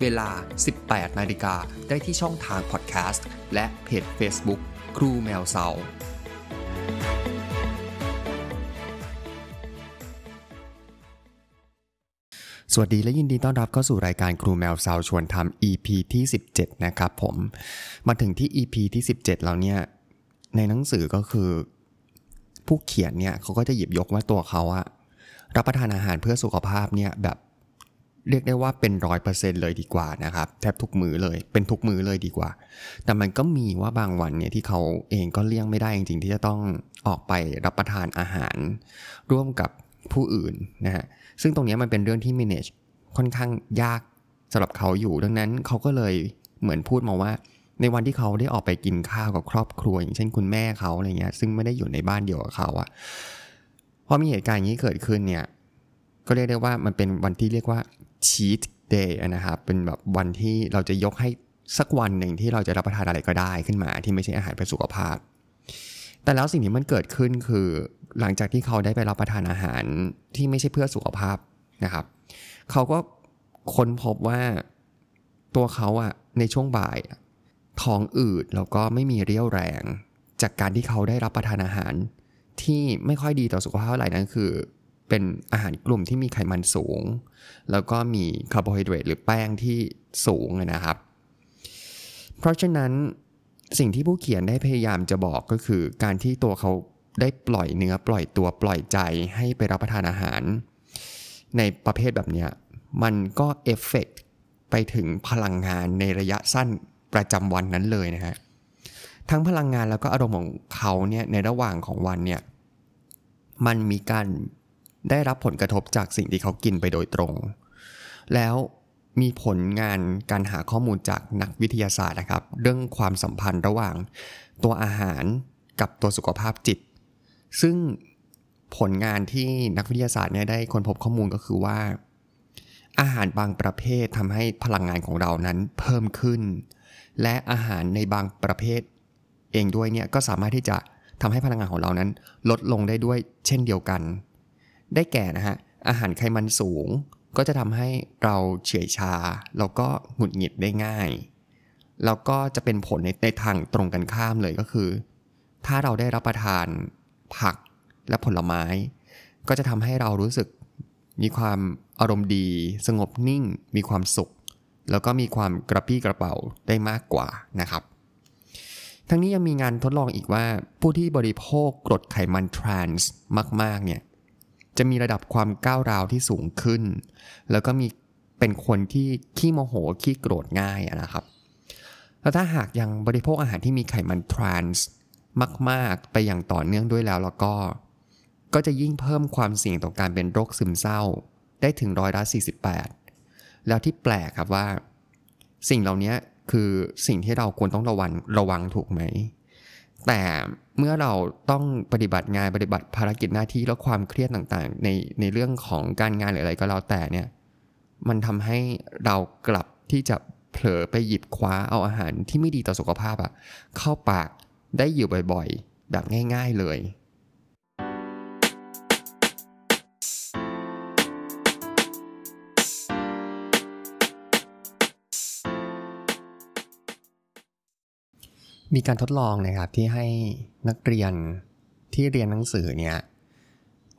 เวลา 18 นาฬิกาได้ที่ช่องทางพอดแคสต์และเพจ Facebook ครูแมวเซาสวัสดีและยินดีต้อนรับเข้าสู่รายการครูแมวเซาชวนทำ EP ที่ 17 นะครับผม มาถึงที่ EP ที่ 17 แล้วเนี่ย ในหนังสือก็คือ ผู้เขียนเนี่ยเขาก็จะหยิบยกว่าตัวเขาอะรับประทานอาหารเพื่อสุขภาพเนี่ยแบบ เรียกได้ว่าเป็นร้อยเปอร์เซ็นเลยดีกว่านะครับ แทบทุกมือเลยเป็นทุกมือเลยดีกว่า แต่มันก็มีว่าบางวันเนี่ยที่เขาเองก็เลี่ยงไม่ได้จริงๆที่จะต้องออกไปรับประทานอาหาร ร่วมกับผู้อื่นนะฮะซึ่งตรงนี้มันเป็นเรื่องที่ manage ค่อนข้างยากสำหรับเขาอยู่ดังนั้นเขาก็เลยเหมือนพูดมาว่า ในวันที่เขาได้ออกไปกินข้าวกับครอบครัว อย่างเช่นคุณแม่เขาอะไรเงี้ยซึ่งไม่ได้อยู่ในบ้านเดียวกับเขาอะพอมีเหตุการณ์อย่างนี้เกิดขึ้นเนี่ย ก็เรียกได้ว่ามันเป็นวันที่เรียกว่า cheat day นะครับ เป็นแบบวันที่เราจะยกให้สักวันหนึ่งที่เราจะรับประทานอะไรก็ได้ขึ้นมา ที่ไม่ใช่อาหารเพื่อสุขภาพ แต่แล้วสิ่งที่มันเกิดขึ้นคือ หลังจากที่เขาได้ไปรับประทานอาหารที่ไม่ใช่เพื่อสุขภาพนะครับ เขาก็ค้นพบว่าตัวเขาอะในช่วงบ่ายท้องอืดแล้วก็ไม่มีเรี่ยวแรง จากการที่เขาได้รับประทานอาหารที่ไม่ค่อยดีต่อสุขภาพเท่าไหร่นั่นคือ เป็นอาหารกลุ่มที่มีไขมันสูง แล้วก็มีคาร์โบไฮเดรตหรือแป้งที่สูงนะครับ เพราะฉะนั้นสิ่งที่ผู้เขียนได้พยายามจะบอกก็คือ การที่ตัวเขาได้ปล่อยเนื้อปล่อยตัวปล่อยใจให้ไปรับประทานอาหาร ในประเภทแบบนี้มันก็เอฟเฟกไปถึงพลังงานในระยะสั้นประจำวันนั้นเลยนะฮะทั้งพลังงานแล้วก็อารมณ์ของเขาเนี่ยในระหว่างของวันเนี่ยมันมีการ ได้รับผลกระทบจากสิ่งที่เขากินไปโดยตรง แล้วมีผลงานการหาข้อมูลจากนักวิทยาศาสตร์นะครับ เรื่องความสัมพันธ์ระหว่างตัวอาหารกับตัวสุขภาพจิต ซึ่งผลงานที่นักวิทยาศาสตร์เนี่ยได้ค้นพบข้อมูลก็คือว่า อาหารบางประเภททำให้พลังงานของเรานั้นเพิ่มขึ้น และอาหารในบางประเภท เองด้วยเนี่ยก็สามารถที่จะทำให้พลังงานของเรานั้น ลดลงได้ด้วยเช่นเดียวกัน ได้แก่นะฮะอาหารไขมันสูง ก็จะทำให้เราเฉื่อยชา แล้วก็หงุดหงิดได้ง่าย แล้วก็จะเป็นผลในในทางตรงกันข้ามเลยก็คือ ถ้าเราได้รับประทานผักและผลไม้ ก็จะทำให้เรารู้สึกมีความอารมณ์ดี สงบนิ่ง มีความสุข แล้วก็มีความกระปี้กระเป๋าได้มากกว่านะครับ ทั้งนี้ยังมีงานทดลองอีกว่าผู้ที่บริโภคกรดไขมันทรานส์มาก ๆ เนี่ย จะมีระดับความก้าวร้าวที่สูงขึ้น แล้วก็มีเป็นคนที่ขี้โมโหขี้โกรธง่ายนะครับแล้วถ้าหากยังบริโภคอาหารที่มีไขมันทรานส์มากๆ ไปอย่างต่อเนื่องด้วยแล้วแล้วก็ ก็จะยิ่งเพิ่มความเสี่ยงต่อการเป็นโรคซึมเศร้า ได้ถึงร้อยละ 48 แล้วที่แปลกครับว่า สิ่งเหล่านี้คือสิ่งที่เราควรต้องระวังระวังถูกไหม แต่เมื่อเราต้องปฏิบัติงานปฏิบัติภารกิจหน้าที่และความเครียดต่างๆ ในในเรื่องของการงานหรืออะไรก็แล้วแต่เนี่ย มันทำให้เรากลับที่จะเผลอไปหยิบคว้าเอาอาหารที่ไม่ดีต่อสุขภาพอะเข้าปากได้อยู่บ่อยๆ แบบง่าย ๆเลย มีการทดลองนะครับที่ให้นักเรียนที่เรียนหนังสือเนี่ย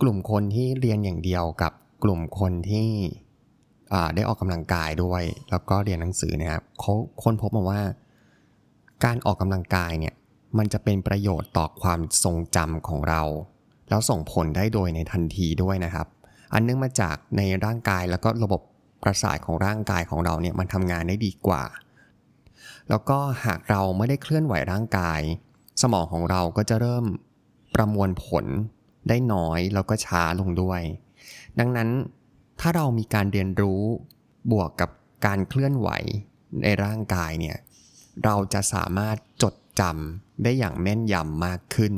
กลุ่มคนที่เรียนอย่างเดียวกับกลุ่มคนที่ได้ออกกำลังกายด้วย แล้วก็เรียนหนังสือนี่ยครับเขาค้นพบมาว่า การออกกำลังกายเนี่ยมันจะเป็นประโยชน์ต่อความทรงจำของเรา แล้วส่งผลได้โดยในทันทีด้วยนะครับ อันเนื่องมาจากในร่างกายแล้วก็ระบบประสาทของร่างกายของเราเนี่ยมันทำงานได้ดีกว่า แล้วก็หากเราไม่ได้เคลื่อนไหวร่างกาย สมองของเราก็จะเริ่มประมวลผลได้น้อยแล้วก็ช้าลงด้วย ดังนั้นถ้าเรามีการเรียนรู้บวกกับการเคลื่อนไหวในร่างกายเนี่ยเราจะสามารถจดจำได้อย่างแม่นยำมากขึ้น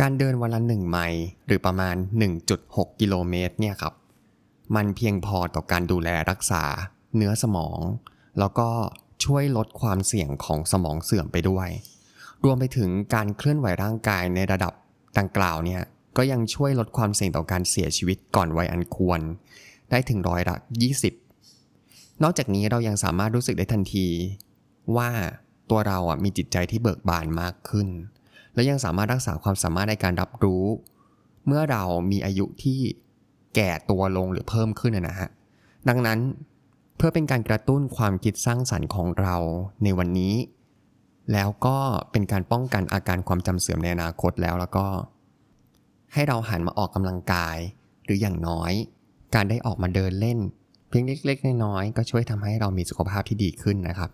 การเดินวันละหนึ่งไมล์หรือประมาณ 1.6 กิโลเมตรเนี่ยครับ มันเพียงพอต่อการดูแลรักษาเนื้อสมอง แล้วก็ ช่วยลดความเสี่ยงของสมองเสื่อมไปด้วย รวมไปถึงการเคลื่อนไหวร่างกายในระดับดังกล่าวเนี่ยก็ยังช่วยลดความเสี่ยงต่อการเสียชีวิตก่อนวัยอันควร ได้ถึงร้อยละ 20 นอกจากนี้เรายังสามารถรู้สึกได้ทันที ว่าตัวเราอะมีจิตใจที่เบิกบานมากขึ้น และยังสามารถรักษาความสามารถในการรับรู้ เมื่อเรามีอายุที่แก่ตัวลงหรือเพิ่มขึ้นนะฮะดังนั้น เพื่อเป็นการกระตุ้นความคิดสร้างสรรค์ของเราในวันนี้ แล้วก็เป็นการป้องกันอาการความจำเสื่อมในอนาคตแล้วแล้วก็ ให้เราหันมาออกกำลังกาย หรืออย่างน้อย การได้ออกมาเดินเล่น เพียงเล็กๆน้อยๆก็ช่วยทำให้เรามีสุขภาพที่ดีขึ้นนะครับ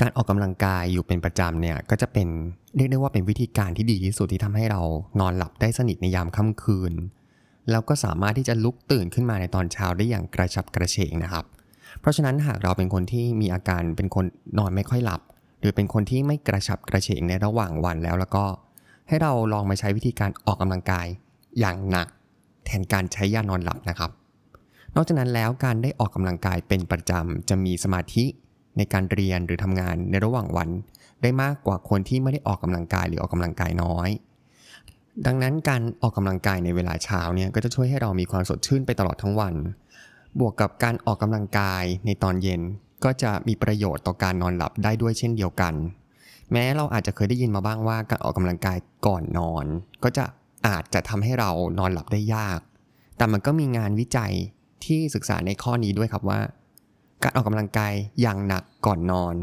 การออกกำลังกายอยู่เป็นประจำเนี่ยก็จะเป็นเรียกได้ว่าเป็นวิธีการที่ดีที่สุดที่ทำให้เรานอนหลับได้สนิทในยามค่ำคืน แล้วก็สามารถที่จะลุกตื่นขึ้นมาในตอนเช้าได้อย่างกระชับกระเฉงนะครับ เพราะฉะนั้นหากเราเป็นคนที่มีอาการเป็นคนนอนไม่ค่อยหลับ หรือเป็นคนที่ไม่กระชับกระเฉงในระหว่างวันแล้วแล้วก็ ให้เราลองมาใช้วิธีการออกกำลังกายอย่างหนัก แทนการใช้ยานอนหลับนะครับ นอกจากนั้นแล้วการได้ออกกำลังกายเป็นประจำจะมีสมาธิ ในการเรียนหรือทำงานในระหว่างวัน ได้มากกว่าคนที่ไม่ได้ออกกำลังกายหรือออกกำลังกายน้อย ดังนั้นการออกกำลังกายในเวลาเช้าเนี่ยก็จะช่วยให้เรามีความสดชื่นไปตลอดทั้งวัน บวกกับการออกกำลังกายในตอนเย็น ก็จะมีประโยชน์ต่อการนอนหลับได้ด้วยเช่นเดียวกัน แม้เราอาจจะเคยได้ยินมาบ้างว่าการออกกำลังกายก่อนนอน ก็จะอาจจะทำให้เรานอนหลับได้ยาก แต่มันก็มีงานวิจัยที่ศึกษาในข้อนี้ด้วยครับว่า การออกกำลังกายอย่างหนักก่อนนอน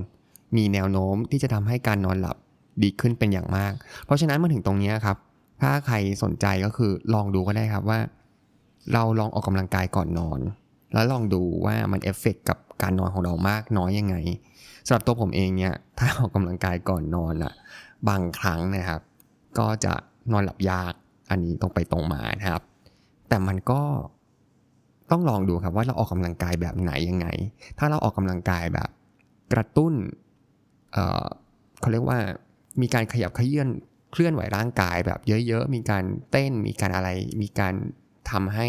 มีแนวโน้มที่จะทำให้การนอนหลับดีขึ้นเป็นอย่างมาก เพราะฉะนั้นมาถึงตรงนี้ครับ ถ้าใครสนใจก็คือลองดูก็ได้ครับว่า เราลองออกกำลังกายก่อนนอน แล้วลองดูว่ามันเอฟเฟกกับการนอนของเรามากน้อยยังไงสำหรับตัวผมเองเนี่ยถ้าออกกำลังกายก่อนนอนอะบางครั้งนะครับ ก็จะนอนหลับยากอันนี้ตรงไปตรงมานะครับ แต่มันก็ ต้องลองดูครับว่าเราออกกำลังกายแบบไหนยังไง ถ้าเราออกกำลังกายแบบกระตุ้นเเขาเรียกว่ามีการขยับขยื่นเคลื่อนไหวร่างกายแบบเยอะๆ มีการเต้น มีการอะไร มีการทำให้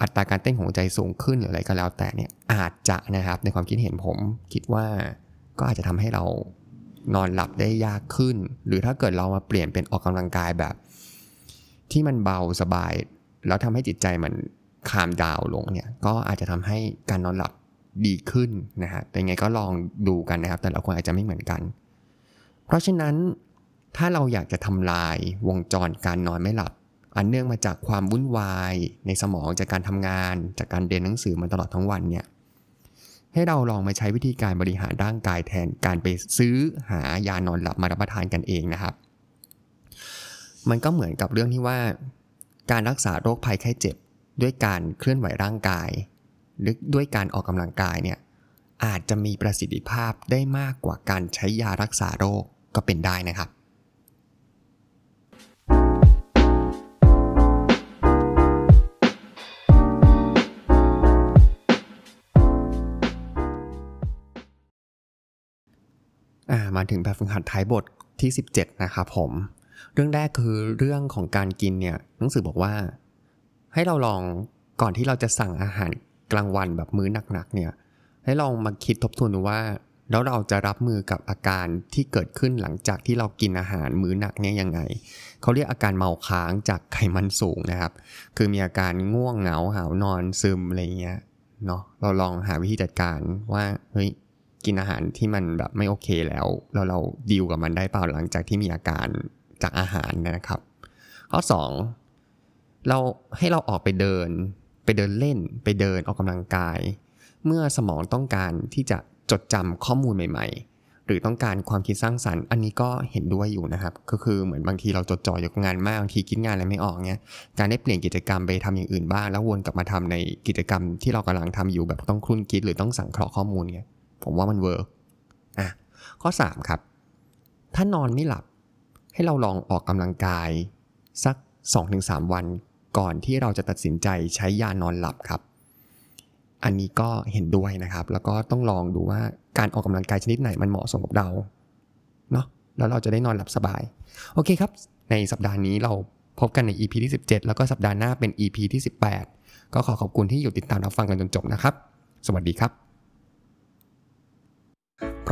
อัตราการเต้นของใจสูงขึ้นหรืออะไรก็แล้วแต่เนี่ยอาจจะนะครับในความคิดเห็นผมคิดว่าก็อาจจะทำให้เรานอนหลับได้ยากขึ้น หรือถ้าเกิดเรามาเปลี่ยนเป็นออกกำลังกายแบบ ที่มันเบาสบาย แล้วทำให้จิตใจมัน คามดาวลงเนี่ยก็อาจจะทำให้การนอนหลับดีขึ้นนะฮะแต่ไงก็ลองดูกันนะครับ แต่ละคนอาจจะไม่เหมือนกัน เพราะฉะนั้นถ้าเราอยากจะทำลายวงจรการนอนไม่หลับ อันเนื่องมาจากความวุ่นวายในสมองจากการทำงาน จากการเรียนหนังสือมาตลอดทั้งวันเนี่ยให้เราลองมาใช้วิธีการบริหารร่างกายแทนการไปซื้อหายานอนหลับมารับประทานกันเองนะครับ มันก็เหมือนกับเรื่องที่ว่า การรักษาโรคภัยไข้เจ็บ ด้วยการเคลื่อนไหวร่างกาย หรือด้วยการออกกำลังกายเนี่ยอาจจะมีประสิทธิภาพได้มากกว่าการใช้ยารักษาโรคก็เป็นได้นะครับมาถึงแบบฝึกหัดท้ายบทที่ 17 นะครับผม เรื่องแรกคือเรื่องของการกินเนี่ยหนังสือบอกว่า ให้เราลองก่อนที่เราจะสั่งอาหารกลางวันแบบมื้อหนักๆเนี่ย ให้ลองมาคิดทบทวนดูว่า แล้วเราจะรับมือกับอาการที่เกิดขึ้นหลังจากที่เรากินอาหารมื้อหนักเนี่ยยังไง เขาเรียกอาการเมาค้างจากไขมันสูงนะครับ คือมีอาการง่วงเหงาหาวนอนซึมอะไรเงี้ยเนาะเราลองหาวิธีจัดการว่าเฮ้ยกินอาหารที่มันแบบไม่โอเคแล้วแล้วเราดีลกับมันได้เปล่าหลังจากที่มีอาการจากอาหารนะครับ ข้อ 2 เราให้เราออกไปเดิน ไปเดินเล่น ไปเดินออกกำลังกาย เมื่อสมองต้องการที่จะจดจำข้อมูลใหม่ๆ หรือต้องการความคิดสร้างสรรค์ อันนี้ก็เห็นด้วยอยู่นะครับ ก็คือเหมือนบางทีเราจดจ่ออยู่กับงานมากบางทีคิดงานอะไรไม่ออกเนี้ยการได้เปลี่ยนกิจกรรมไปทำอย่างอื่นบ้างแล้ววนกลับมาทำในกิจกรรมที่เรากำลังทำอยู่แบบต้องครุ่นคิดหรือต้องสังเคราะห์ข้อมูลเนี้ยผมว่ามันเวิร์กอะข้อ 3 ครับ ถ้านอนไม่หลับให้เราลองออกกำลังกายสัก 2-3 วัน ก่อนที่เราจะตัดสินใจใช้ยานอนหลับครับ อันนี้ก็เห็นด้วยนะครับ แล้วก็ต้องลองดูว่าการออกกำลังกายชนิดไหนมันเหมาะสมกับเราเนาะแล้วเราจะได้นอนหลับสบาย โอเคครับ ในสัปดาห์นี้เราพบกันใน EP ที่ 17 แล้วก็สัปดาห์หน้าเป็น EP ที่ 18 ก็ขอขอบคุณที่อยู่ติดตามรับฟังกันจนจบนะครับ สวัสดีครับ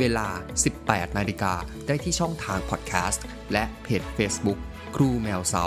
เวลา 18 นาฬิกาได้ที่ช่องทางพอดแคสต์และเพจ Facebook ครูแมวเสา